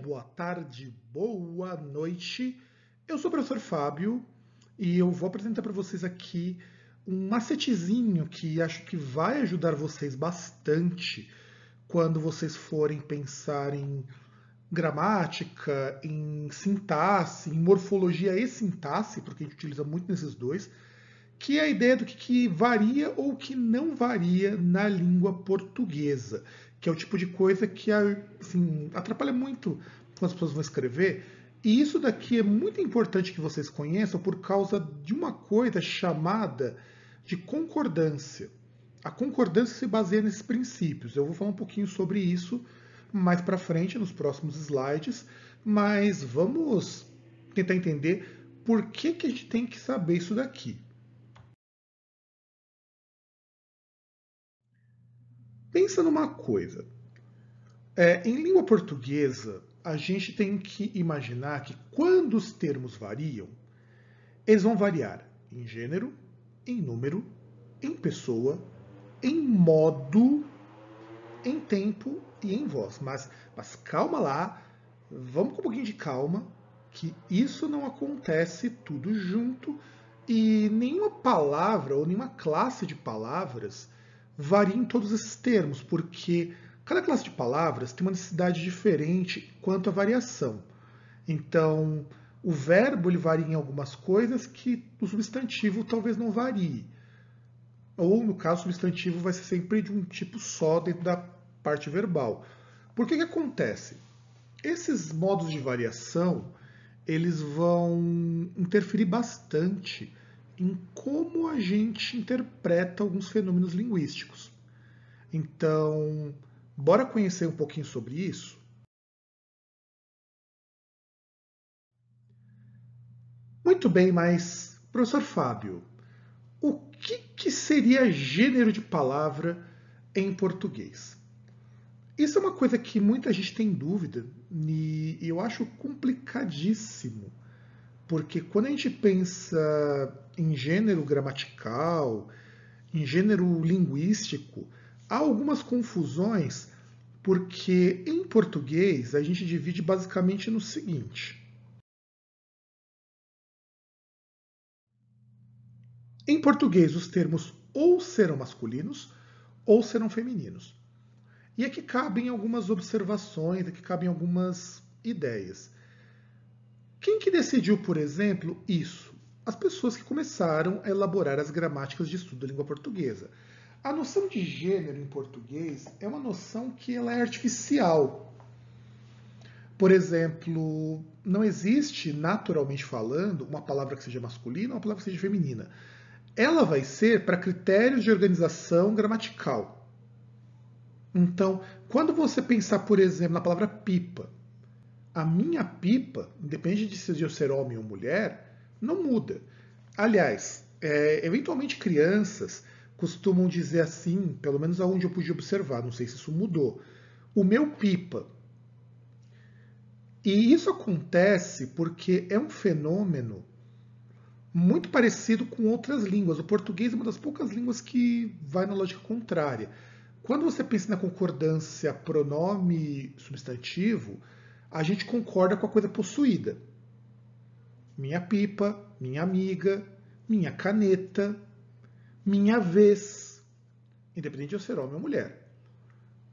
boa tarde, boa noite. Eu sou o professor Fábio e eu vou apresentar para vocês aqui um macetezinho que acho que vai ajudar vocês bastante quando vocês forem pensar em gramática, em sintaxe, em morfologia e sintaxe, porque a gente utiliza muito nesses dois, que é a ideia do que, varia ou que não varia na língua portuguesa, que é o tipo de coisa que assim, atrapalha muito quando as pessoas vão escrever. E isso daqui é muito importante que vocês conheçam por causa de uma coisa chamada de concordância. A concordância se baseia nesses princípios. Eu vou falar um pouquinho sobre isso mais para frente, nos próximos slides, mas vamos tentar entender por que, que a gente tem que saber isso daqui. Pensa numa coisa. É, em língua portuguesa, a gente tem que imaginar que quando os termos variam, eles vão variar em gênero, em número, em pessoa, em modo, em tempo e em voz. Mas, mas calma lá, vamos com um pouquinho de calma, que isso não acontece tudo junto e nenhuma palavra ou nenhuma classe de palavras varia em todos esses termos, porque cada classe de palavras tem uma necessidade diferente quanto à variação. Então, o verbo ele varia em algumas coisas que o substantivo talvez não varie. Ou, no caso, o substantivo vai ser sempre de um tipo só dentro da parte verbal. Por que, que acontece? Esses modos de variação eles vão interferir bastante em como a gente interpreta alguns fenômenos linguísticos. Então, bora conhecer um pouquinho sobre isso? Muito bem, mas, professor Fábio, o que, que seria gênero de palavra em português? Isso é uma coisa que muita gente tem dúvida e eu acho complicadíssimo, porque quando a gente pensa em gênero gramatical, em gênero linguístico, há algumas confusões, porque em português a gente divide basicamente no seguinte. Em português, os termos ou serão masculinos ou serão femininos. E aqui cabem algumas observações, aqui cabem algumas ideias. Quem que decidiu, por exemplo, isso? as pessoas que começaram a elaborar as gramáticas de estudo da língua portuguesa. A noção de gênero em português é uma noção que ela é artificial. Por exemplo, não existe, naturalmente falando, uma palavra que seja masculina ou uma palavra que seja feminina. Ela vai ser para critérios de organização gramatical. Então, quando você pensar, por exemplo, na palavra pipa, a minha pipa, independente de se eu ser homem ou mulher, não muda. Aliás, é, eventualmente crianças costumam dizer assim, pelo menos aonde eu pude observar, não sei se isso mudou, o meu pipa. E isso acontece porque é um fenômeno muito parecido com outras línguas. O português é uma das poucas línguas que vai na lógica contrária. Quando você pensa na concordância pronome-substantivo, a gente concorda com a coisa possuída minha pipa, minha amiga, minha caneta, minha vez, independente de eu ser homem ou mulher.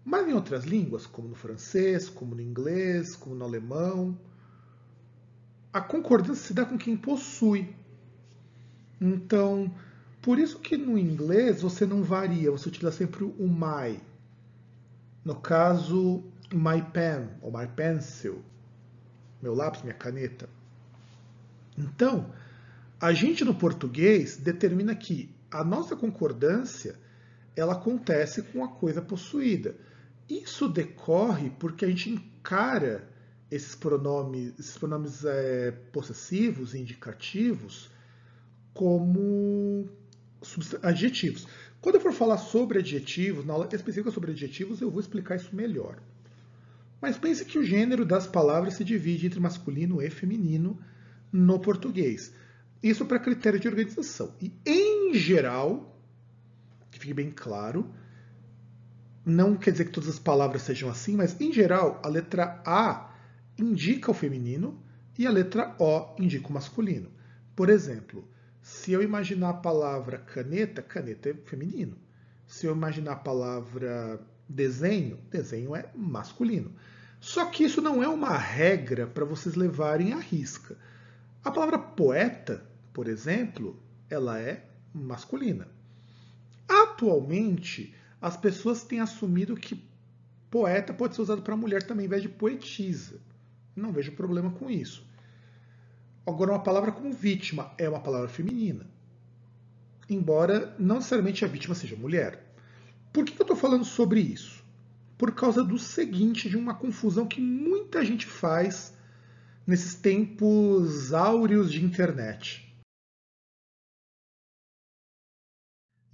Mas em outras línguas, como no francês, como no inglês, como no alemão, a concordância se dá com quem possui. Então, por isso que no inglês você não varia, você utiliza sempre o my. No caso, my pen ou my pencil, meu lápis, minha caneta. Então, a gente no português determina que a nossa concordância ela acontece com a coisa possuída. Isso decorre porque a gente encara esses pronomes, esses pronomes é, possessivos indicativos como adjetivos. Quando eu for falar sobre adjetivos, na aula específica sobre adjetivos, eu vou explicar isso melhor. Mas pense que o gênero das palavras se divide entre masculino e feminino, no português. Isso para critério de organização. E, em geral, que fique bem claro, não quer dizer que todas as palavras sejam assim, mas, em geral, a letra A indica o feminino e a letra O indica o masculino. Por exemplo, se eu imaginar a palavra caneta, caneta é feminino. Se eu imaginar a palavra desenho, desenho é masculino. Só que isso não é uma regra para vocês levarem à risca. A palavra poeta, por exemplo, ela é masculina. Atualmente, as pessoas têm assumido que poeta pode ser usado para mulher também, ao invés de poetisa. Não vejo problema com isso. Agora, uma palavra como vítima é uma palavra feminina. Embora não necessariamente a vítima seja mulher. Por que eu estou falando sobre isso? Por causa do seguinte, de uma confusão que muita gente faz nesses tempos áureos de internet.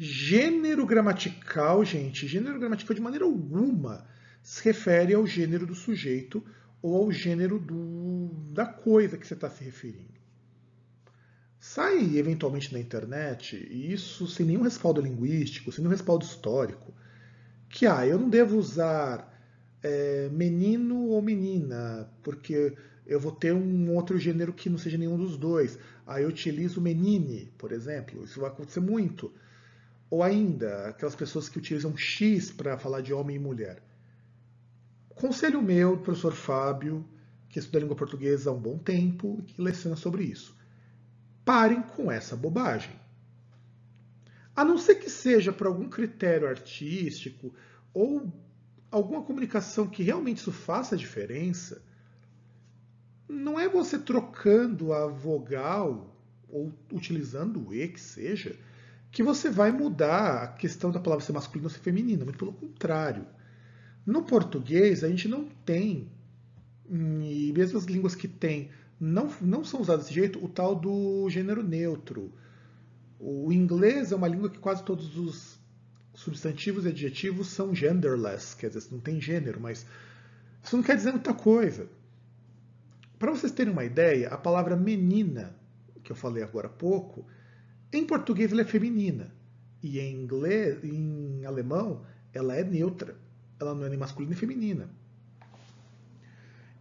Gênero gramatical, gente, gênero gramatical de maneira alguma se refere ao gênero do sujeito ou ao gênero do, da coisa que você está se referindo. Sai eventualmente na internet, e isso sem nenhum respaldo linguístico, sem nenhum respaldo histórico, que ah, eu não devo usar é, menino ou menina, porque eu vou ter um outro gênero que não seja nenhum dos dois. Aí eu utilizo menine, por exemplo, isso vai acontecer muito. Ou ainda, aquelas pessoas que utilizam X para falar de homem e mulher. Conselho meu, professor Fábio, que estuda língua portuguesa há um bom tempo e que leciona sobre isso. Parem com essa bobagem. A não ser que seja por algum critério artístico ou alguma comunicação que realmente isso faça diferença, não é você trocando a vogal ou utilizando o E que seja, que você vai mudar a questão da palavra ser masculina ou ser feminina. Muito pelo contrário. No português, a gente não tem, e mesmo as línguas que tem, não, não são usadas desse jeito, o tal do gênero neutro. O inglês é uma língua que quase todos os substantivos e adjetivos são genderless, quer dizer, não tem gênero, mas isso não quer dizer muita coisa. Para vocês terem uma ideia, a palavra menina, que eu falei agora há pouco, em português ela é feminina. E em inglês, em alemão, ela é neutra ela não é nem masculina nem feminina.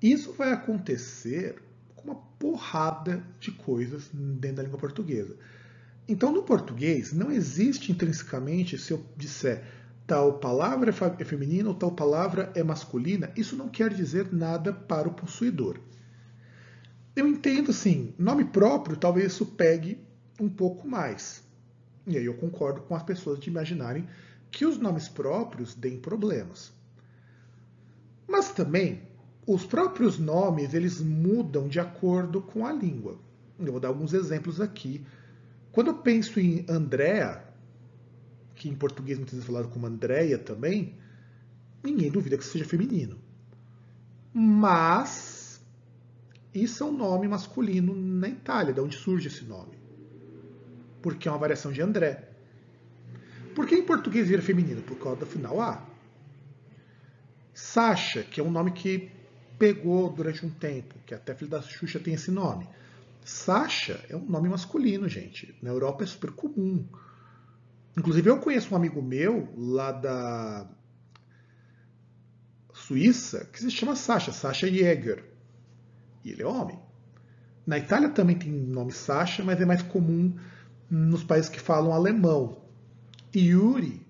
Isso vai acontecer com uma porrada de coisas dentro da língua portuguesa. Então, no português, não existe intrinsecamente, se eu disser tal palavra é feminina ou tal palavra é masculina, isso não quer dizer nada para o possuidor. Eu entendo, assim, nome próprio, talvez isso pegue um pouco mais. E aí eu concordo com as pessoas de imaginarem que os nomes próprios deem problemas. Mas também, os próprios nomes eles mudam de acordo com a língua. Eu vou dar alguns exemplos aqui. Quando eu penso em Andréa, que em português muitas vezes é falado como Andréia também, ninguém duvida que seja feminino. Mas isso é um nome masculino na Itália, de onde surge esse nome. Porque é uma variação de André. Por que em português vira feminino? Por causa do final A. Sasha, que é um nome que pegou durante um tempo, que até filho da Xuxa tem esse nome. Sasha é um nome masculino, gente. Na Europa é super comum. Inclusive, eu conheço um amigo meu lá da Suíça que se chama Sasha, Sasha Jäger. E ele é homem. Na Itália também tem nome Sasha, mas é mais comum nos países que falam alemão. Yuri,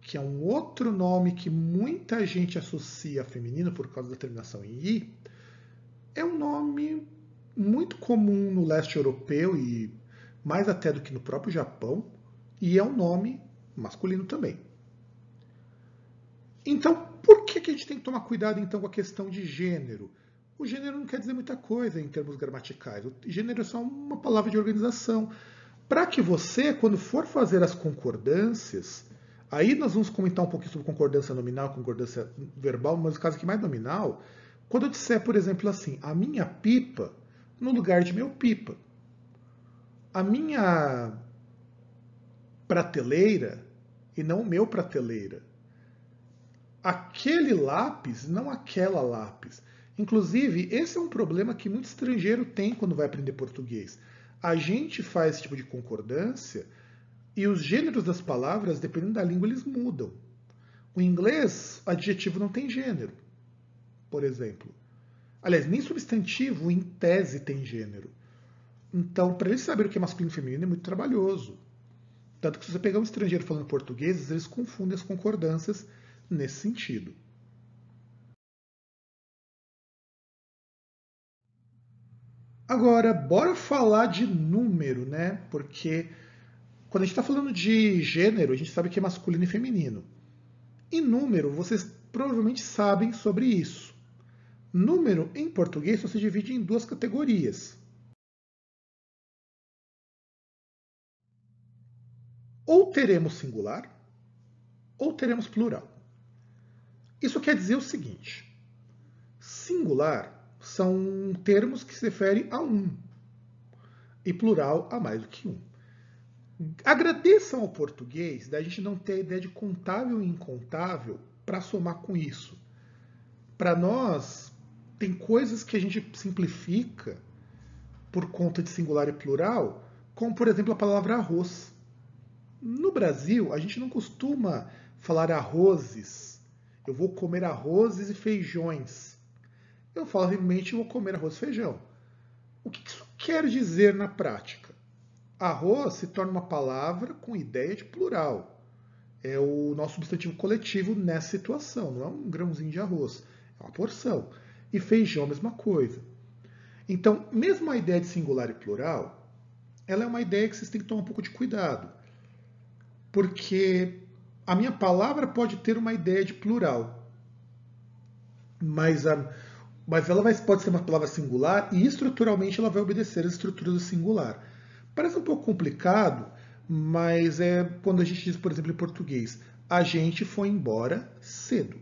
que é um outro nome que muita gente associa a feminino por causa da terminação em i, é um nome muito comum no leste europeu e mais até do que no próprio Japão, e é um nome masculino também. Então, por que, que a gente tem que tomar cuidado então com a questão de gênero? O gênero não quer dizer muita coisa em termos gramaticais. O gênero é só uma palavra de organização para que você, quando for fazer as concordâncias, aí nós vamos comentar um pouquinho sobre concordância nominal, concordância verbal, mas o caso aqui mais nominal, quando eu disser, por exemplo, assim, a minha pipa no lugar de meu pipa, a minha prateleira e não o meu prateleira, aquele lápis, não aquela lápis. Inclusive, esse é um problema que muito estrangeiro tem quando vai aprender português a gente faz esse tipo de concordância e os gêneros das palavras, dependendo da língua, eles mudam. O inglês, adjetivo não tem gênero, por exemplo. Aliás, nem substantivo, em tese, tem gênero. Então, para eles saberem o que é masculino e feminino é muito trabalhoso. Tanto que se você pegar um estrangeiro falando português, eles confundem as concordâncias nesse sentido. Agora, bora falar de número, né? Porque quando a gente está falando de gênero, a gente sabe que é masculino e feminino. E número, vocês provavelmente sabem sobre isso. Número, em português, só se divide em duas categorias. Ou teremos singular, ou teremos plural. Isso quer dizer o seguinte: singular são termos que se referem a um, e plural a mais do que um. Agradeçam ao português da gente não ter a ideia de contável e incontável para somar com isso. Para nós, tem coisas que a gente simplifica por conta de singular e plural, como por exemplo a palavra arroz. No Brasil, a gente não costuma falar arrozes. Eu vou comer arrozes e feijões. Eu falo simplesmente vou comer arroz e feijão. O que isso quer dizer na prática? Arroz se torna uma palavra com ideia de plural. É o nosso substantivo coletivo nessa situação, não é um grãozinho de arroz, é uma porção. E feijão, a mesma coisa. Então, mesmo a ideia de singular e plural, ela é uma ideia que vocês têm que tomar um pouco de cuidado. Porque a minha palavra pode ter uma ideia de plural, mas, a, mas ela vai, pode ser uma palavra singular e estruturalmente ela vai obedecer às estruturas do singular. Parece um pouco complicado, mas é quando a gente diz, por exemplo, em português, a gente foi embora cedo.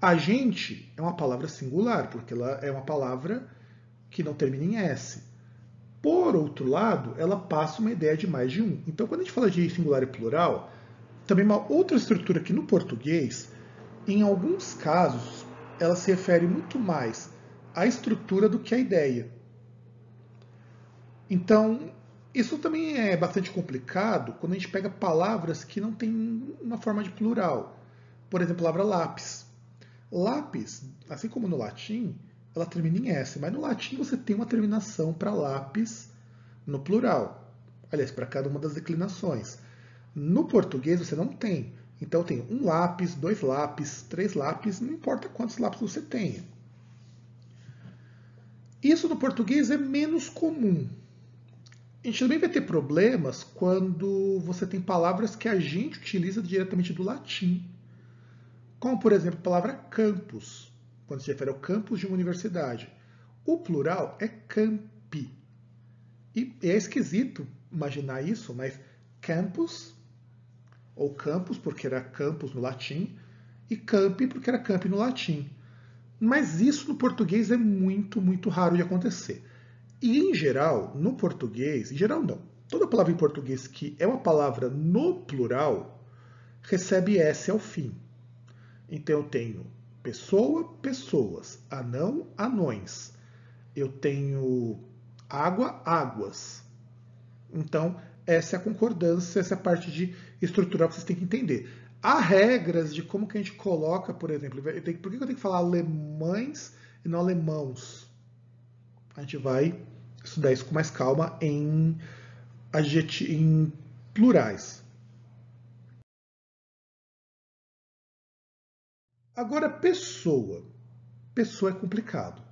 A gente é uma palavra singular, porque ela é uma palavra que não termina em S. Por outro lado, ela passa uma ideia de mais de um. Então, quando a gente fala de singular e plural, também uma outra estrutura que no português, em alguns casos, ela se refere muito mais à estrutura do que à ideia. Então, isso também é bastante complicado quando a gente pega palavras que não têm uma forma de plural. Por exemplo, a palavra lápis. Lápis, assim como no latim, ela termina em S, mas no latim você tem uma terminação para lápis no plural. Aliás, para cada uma das declinações. No português você não tem. Então tem um lápis, dois lápis, três lápis, não importa quantos lápis você tenha. Isso no português é menos comum. A gente também vai ter problemas quando você tem palavras que a gente utiliza diretamente do latim. Como, por exemplo, a palavra campus, quando se refere ao campus de uma universidade. O plural é campi. E é esquisito imaginar isso, mas campus, ou campus, porque era campus no latim, e campi, porque era campi no latim. Mas isso no português é muito, muito raro de acontecer. E, em geral, no português, em geral não, toda palavra em português que é uma palavra no plural recebe S ao fim. Então eu tenho pessoa, pessoas, anão, anões. Eu tenho água, águas. Então, essa é a concordância, essa é a parte de estrutural que vocês têm que entender. Há regras de como que a gente coloca, por exemplo, por que eu tenho que falar alemães e não alemãos? A gente vai estudar isso com mais calma em, em plurais. Agora, pessoa. Pessoa é complicado.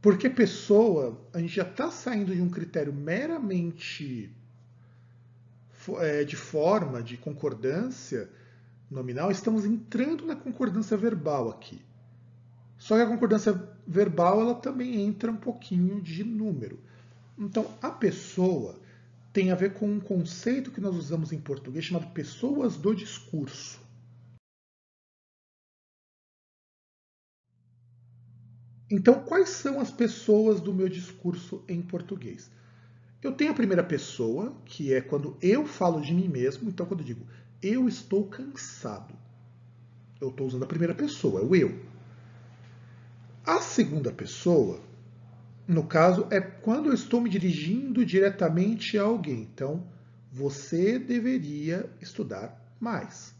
Porque pessoa, a gente já está saindo de um critério meramente é, de forma, de concordância nominal, estamos entrando na concordância verbal aqui. Só que a concordância verbal ela também entra um pouquinho de número. Então, a pessoa tem a ver com um conceito que nós usamos em português chamado pessoas do discurso. Então, quais são as pessoas do meu discurso em português? Eu tenho a primeira pessoa, que é quando eu falo de mim mesmo. Então, quando eu digo eu estou cansado, eu estou usando a primeira pessoa, é o eu. A segunda pessoa, no caso, é quando eu estou me dirigindo diretamente a alguém. Então, você deveria estudar mais.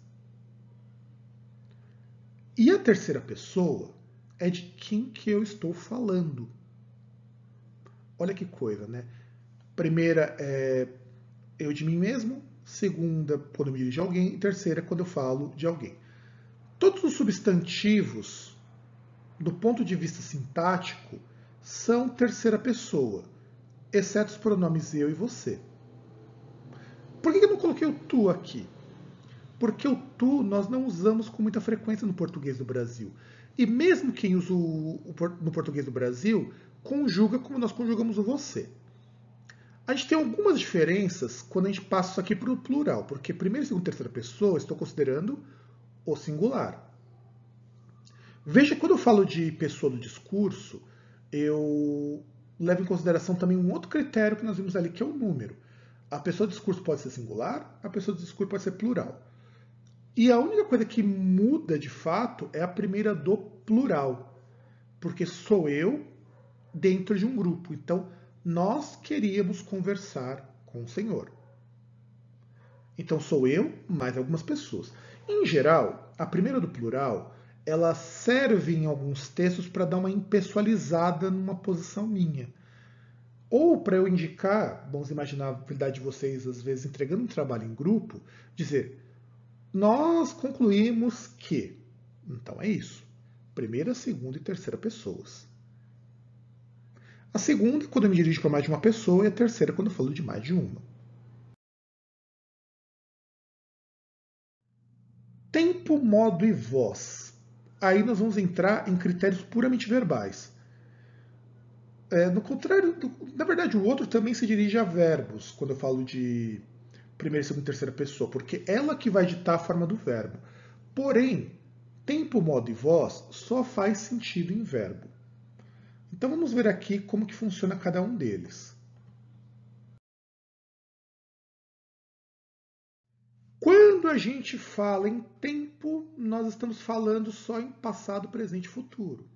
E a terceira pessoa é de quem que eu estou falando. Olha que coisa, né? Primeira é eu de mim mesmo, segunda quando eu me dirijo a alguém, e terceira quando eu falo de alguém. Todos os substantivos, do ponto de vista sintático, são terceira pessoa, exceto os pronomes eu e você. Por que eu não coloquei o tu aqui? Porque o tu nós não usamos com muita frequência no português do Brasil. E mesmo quem usa o, no português do Brasil, conjuga como nós conjugamos o você. A gente tem algumas diferenças quando a gente passa isso aqui para o plural, porque primeira, segunda e terceira pessoa estou considerando o singular. Veja, quando eu falo de pessoa do discurso, eu levo em consideração também um outro critério que nós vimos ali, que é o número. A pessoa do discurso pode ser singular, a pessoa do discurso pode ser plural. E a única coisa que muda de fato é a primeira do plural, porque sou eu dentro de um grupo. Então, nós queríamos conversar com o Senhor. Então sou eu mais algumas pessoas. Em geral, a primeira do plural, ela serve em alguns textos para dar uma impessoalizada numa posição minha. Ou para eu indicar, vamos imaginar a habilidade de vocês, às vezes, entregando um trabalho em grupo, dizer, nós concluímos que. Então é isso. Primeira, segunda e terceira pessoas. A segunda, quando eu me dirijo para mais de uma pessoa, e a terceira, quando eu falo de mais de uma. Tempo, modo e voz. Aí nós vamos entrar em critérios puramente verbais. É, no contrário, do, na verdade, o outro também se dirige a verbos, quando eu falo de primeira, segunda e terceira pessoa, porque ela que vai ditar a forma do verbo. Porém, tempo, modo e voz só faz sentido em verbo. Então vamos ver aqui como que funciona cada um deles. Quando a gente fala em tempo, nós estamos falando só em passado, presente e futuro.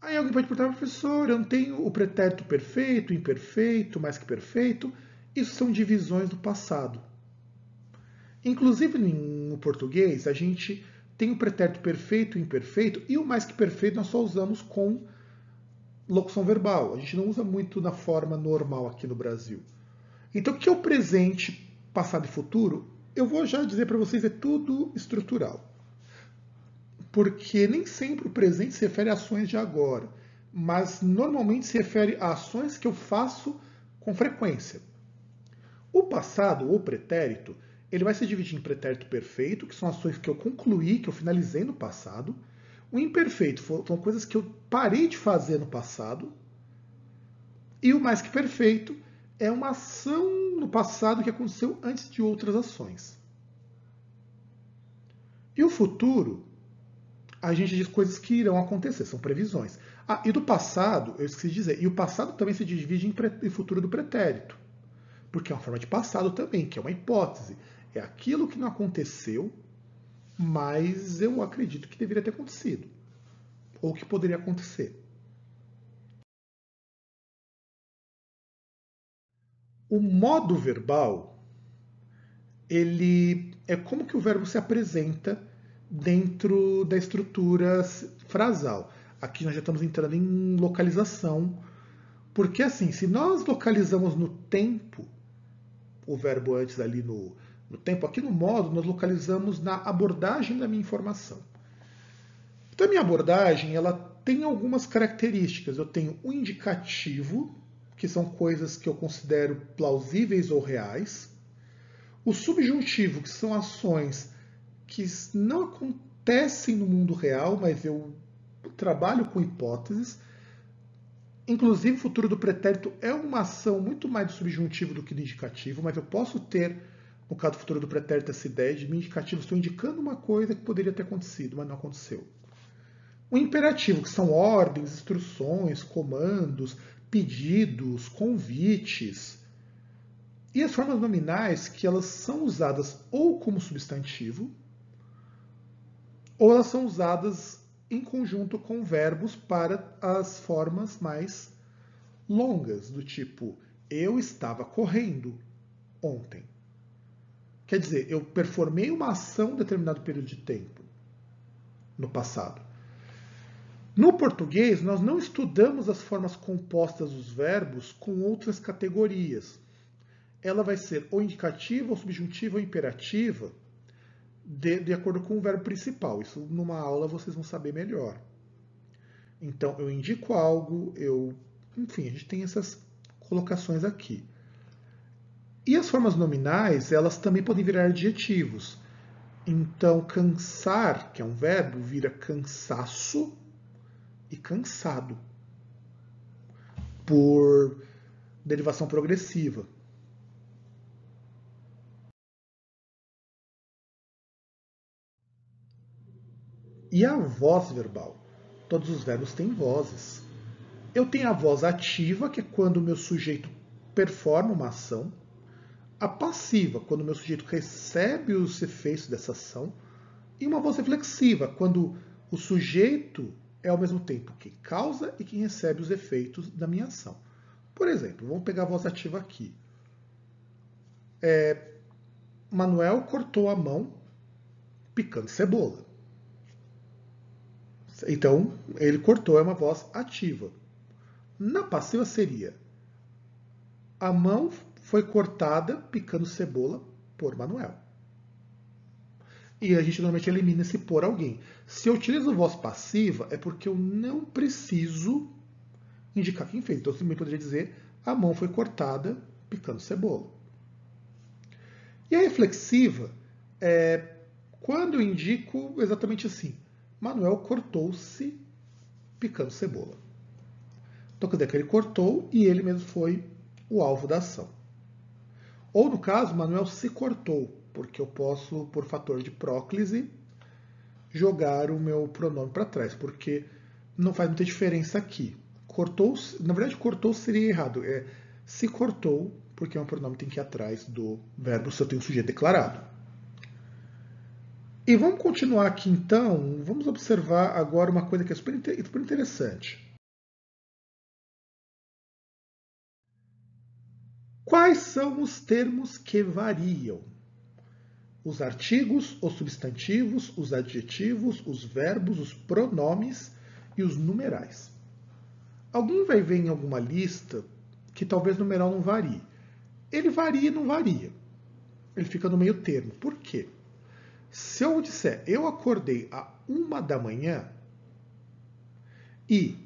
Aí alguém pode perguntar, professor, eu não tenho o pretérito perfeito, imperfeito, mais que perfeito. Isso são divisões do passado. Inclusive no português, a gente tem o pretérito perfeito e imperfeito, e o mais que perfeito nós só usamos com locução verbal. A gente não usa muito na forma normal aqui no Brasil. Então, o que é o presente, passado e futuro? Eu vou já dizer para vocês, é tudo estrutural. Porque nem sempre o presente se refere a ações de agora, mas normalmente se refere a ações que eu faço com frequência. O passado, ou pretérito, ele vai se dividir em pretérito perfeito, que são ações que eu concluí, que eu finalizei no passado. O imperfeito são coisas que eu parei de fazer no passado. E o mais que perfeito é uma ação no passado que aconteceu antes de outras ações. E o futuro, a gente diz coisas que irão acontecer, são previsões. Ah, e do passado, eu esqueci de dizer, e o passado também se divide em futuro do pretérito, porque é uma forma de passado também, que é uma hipótese. É aquilo que não aconteceu, mas eu acredito que deveria ter acontecido. Ou que poderia acontecer. O modo verbal, ele é como que o verbo se apresenta dentro da estrutura frasal. Aqui nós já estamos entrando em localização, porque assim, se nós localizamos no tempo, o verbo antes ali no, no tempo, aqui no modo, nós localizamos na abordagem da minha informação. Então, a minha abordagem ela tem algumas características. Eu tenho o indicativo, que são coisas que eu considero plausíveis ou reais. O subjuntivo, que são ações que não acontecem no mundo real, mas eu trabalho com hipóteses. Inclusive, o futuro do pretérito é uma ação muito mais do subjuntivo do que do indicativo, mas eu posso ter no caso futuro do pretérito, essa ideia de me indicativo, estou indicando uma coisa que poderia ter acontecido, mas não aconteceu. O imperativo, que são ordens, instruções, comandos, pedidos, convites. E as formas nominais, que elas são usadas ou como substantivo, ou elas são usadas em conjunto com verbos para as formas mais longas, do tipo eu estava correndo ontem. Quer dizer, eu performei uma ação em determinado período de tempo no passado. No português, nós não estudamos as formas compostas dos verbos com outras categorias. Ela vai ser ou indicativa, ou subjuntiva, ou imperativa, de, de acordo com o verbo principal. Isso numa aula vocês vão saber melhor. Então, eu indico algo, eu. Enfim, a gente tem essas colocações aqui. E as formas nominais, elas também podem virar adjetivos. Então, cansar, que é um verbo, vira cansaço e cansado. Por derivação progressiva. E a voz verbal? Todos os verbos têm vozes. Eu tenho a voz ativa, que é quando o meu sujeito performa uma ação. A passiva, quando o meu sujeito recebe os efeitos dessa ação. E uma voz reflexiva, quando o sujeito é ao mesmo tempo quem causa e quem recebe os efeitos da minha ação. Por exemplo, vamos pegar a voz ativa aqui. É, Manuel cortou a mão picando cebola. Então, ele cortou, é uma voz ativa. Na passiva seria a mão foi cortada picando cebola por Manuel. E a gente normalmente elimina esse por alguém. Se eu utilizo voz passiva, é porque eu não preciso indicar quem fez. Então, eu também poderia dizer a mão foi cortada picando cebola. E a reflexiva é quando eu indico exatamente assim. Manuel cortou-se picando cebola. Então, quer dizer que ele cortou e ele mesmo foi o alvo da ação. Ou, no caso, Manuel se cortou, porque eu posso, por fator de próclise, jogar o meu pronome para trás, porque não faz muita diferença aqui. Cortou, na verdade, cortou seria errado. É se cortou, porque o meu pronome tem que ir atrás do verbo se eu tenho um sujeito declarado. E vamos continuar aqui então, vamos observar agora uma coisa que é super, interessante. Quais são os termos que variam? Os artigos, os substantivos, os adjetivos, os verbos, os pronomes e os numerais. Alguém vai ver em alguma lista que talvez o numeral não varie. Ele varia e não varia. Ele fica no meio termo. Por quê? Se eu disser eu acordei a uma da manhã e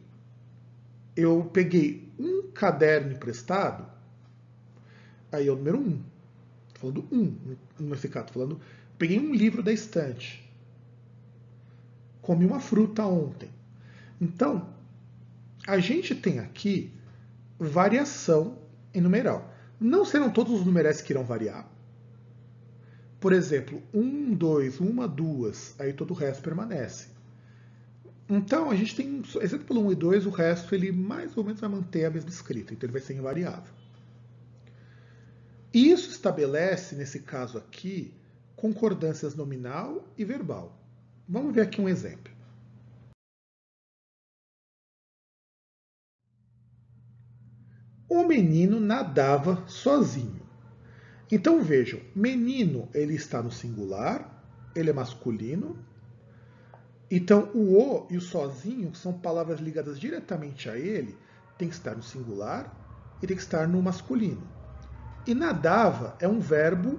eu peguei um caderno emprestado, Aí é o número 1. Um. Estou falando um, nesse caso. Estou falando, peguei um livro da estante. Comi uma fruta ontem. Então, a gente tem aqui variação em numeral. Não serão todos os numerais que irão variar. Por exemplo, 1, 2, 1, 2, aí todo o resto permanece. Então, a gente tem, exceto pelo 1 e 2, o resto ele mais ou menos vai manter a mesma escrita, então ele vai ser invariável. Isso estabelece, nesse caso aqui, concordâncias nominal e verbal. Vamos ver aqui um exemplo. O menino nadava sozinho. Então vejam, menino ele está no singular, ele é masculino. Então o o e o sozinho são palavras ligadas diretamente a ele, tem que estar no singular e tem que estar no masculino. E nadava é um verbo,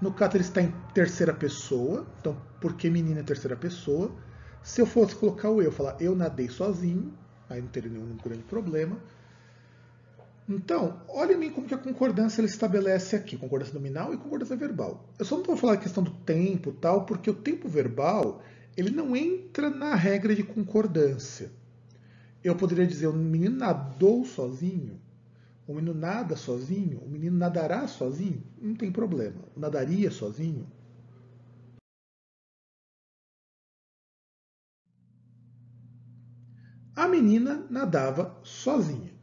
no caso ele está em terceira pessoa, então porque menina é terceira pessoa. Se eu fosse colocar o eu, falar eu nadei sozinho, aí não teria nenhum grande problema. Então, olha em mim como que a concordância ela estabelece aqui, concordância nominal e concordância verbal. Eu só não vou falar a questão do tempo tal, porque o tempo verbal ele não entra na regra de concordância. Eu poderia dizer, o menino nadou sozinho, o menino nada sozinho, o menino nadará sozinho, não tem problema. Nadaria sozinho. A menina nadava sozinha.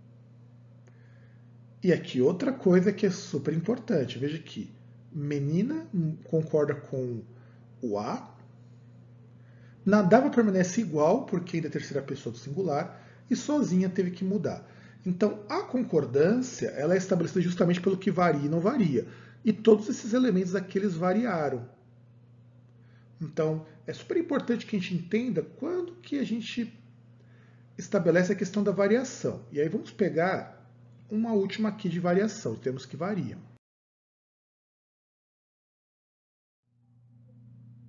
E aqui outra coisa que é super importante. Veja aqui. Menina concorda com o A. Nadava permanece igual, porque ainda é terceira pessoa do singular. E sozinha teve que mudar. Então, a concordância ela é estabelecida justamente pelo que varia e não varia. E todos esses elementos aqui eles variaram. Então, é super importante que a gente entenda quando que a gente estabelece a questão da variação. E aí vamos pegar uma última aqui de variação, termos que variam.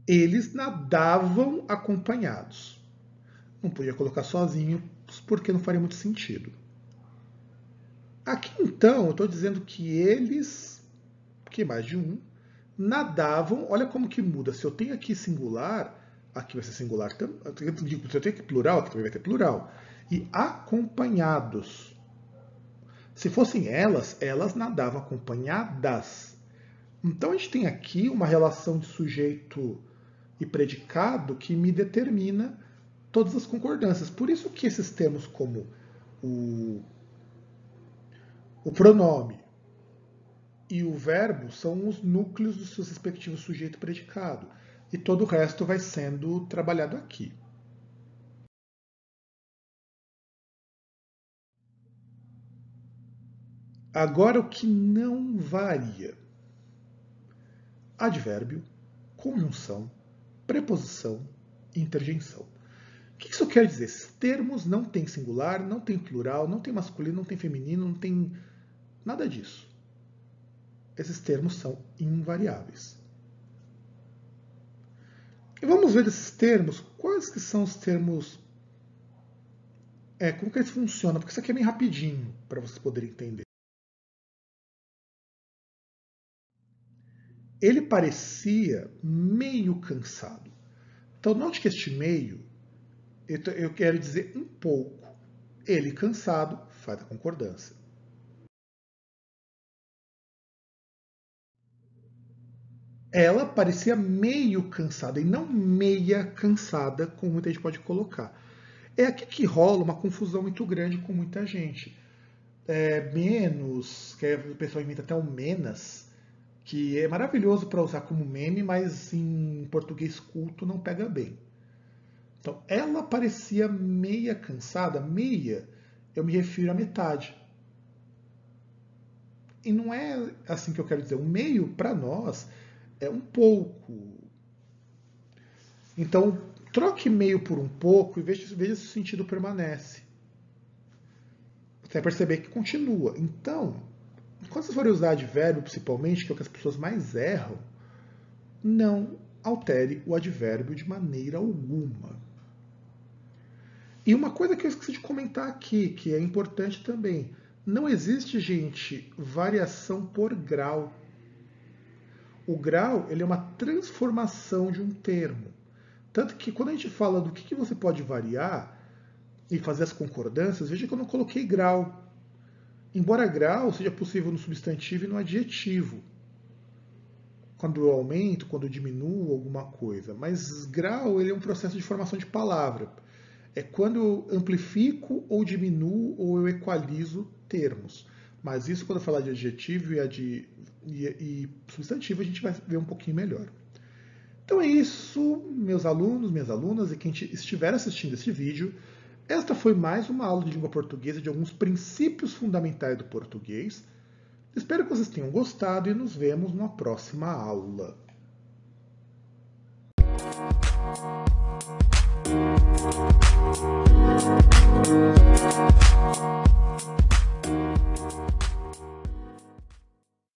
Eles nadavam acompanhados. Não podia colocar sozinho, porque não faria muito sentido. Aqui então, eu estou dizendo que eles, que mais de um, nadavam. Olha como que muda. Se eu tenho aqui singular, aqui vai ser singular também. Se eu tenho aqui plural, aqui também vai ter plural. E acompanhados. Se fossem elas, elas nadavam acompanhadas. Então a gente tem aqui uma relação de sujeito e predicado que me determina todas as concordâncias. Por isso que esses termos como o, o pronome e o verbo são os núcleos dos seus respectivos sujeito e predicado. E todo o resto vai sendo trabalhado aqui. Agora o que não varia. Advérbio, conjunção, preposição interjeição. O que isso quer dizer? Esses termos não têm singular, não tem plural, não tem masculino, não tem feminino, não tem nada disso. Esses termos são invariáveis. E vamos ver desses termos, quais que são os termos, é, como que eles funcionam, porque isso aqui é bem rapidinho para vocês poderem entender. Ele parecia meio cansado. Então, note que este meio, eu quero dizer um pouco. Ele cansado faz a concordância. Ela parecia meio cansada e não meia cansada, como muita gente pode colocar. É aqui que rola uma confusão muito grande com muita gente. É, menos, que o pessoal inventa até o menos, que é maravilhoso para usar como meme, mas em português culto não pega bem. Então, ela parecia meia cansada, meia, eu me refiro à metade. E não é assim que eu quero dizer. O meio, para nós, é um pouco. Então, troque meio por um pouco e veja, veja se o sentido permanece. Você vai perceber que continua. Então, quando vocês forem usar advérbio, principalmente, que é o que as pessoas mais erram, não altere o advérbio de maneira alguma. E uma coisa que eu esqueci de comentar aqui, que é importante também, não existe, gente, variação por grau. O grau ele é uma transformação de um termo. Tanto que quando a gente fala do que, que você pode variar e fazer as concordâncias, veja que eu não coloquei grau. Embora grau seja possível no substantivo e no adjetivo, quando eu aumento, quando eu diminuo alguma coisa. Mas grau ele é um processo de formação de palavra. É quando eu amplifico ou diminuo ou eu equalizo termos. Mas isso quando eu falar de adjetivo e, e substantivo a gente vai ver um pouquinho melhor. Então é isso, meus alunos, minhas alunas e quem estiver assistindo esse vídeo. Esta foi mais uma aula de língua portuguesa de alguns princípios fundamentais do português. Espero que vocês tenham gostado e nos vemos numa próxima aula. Música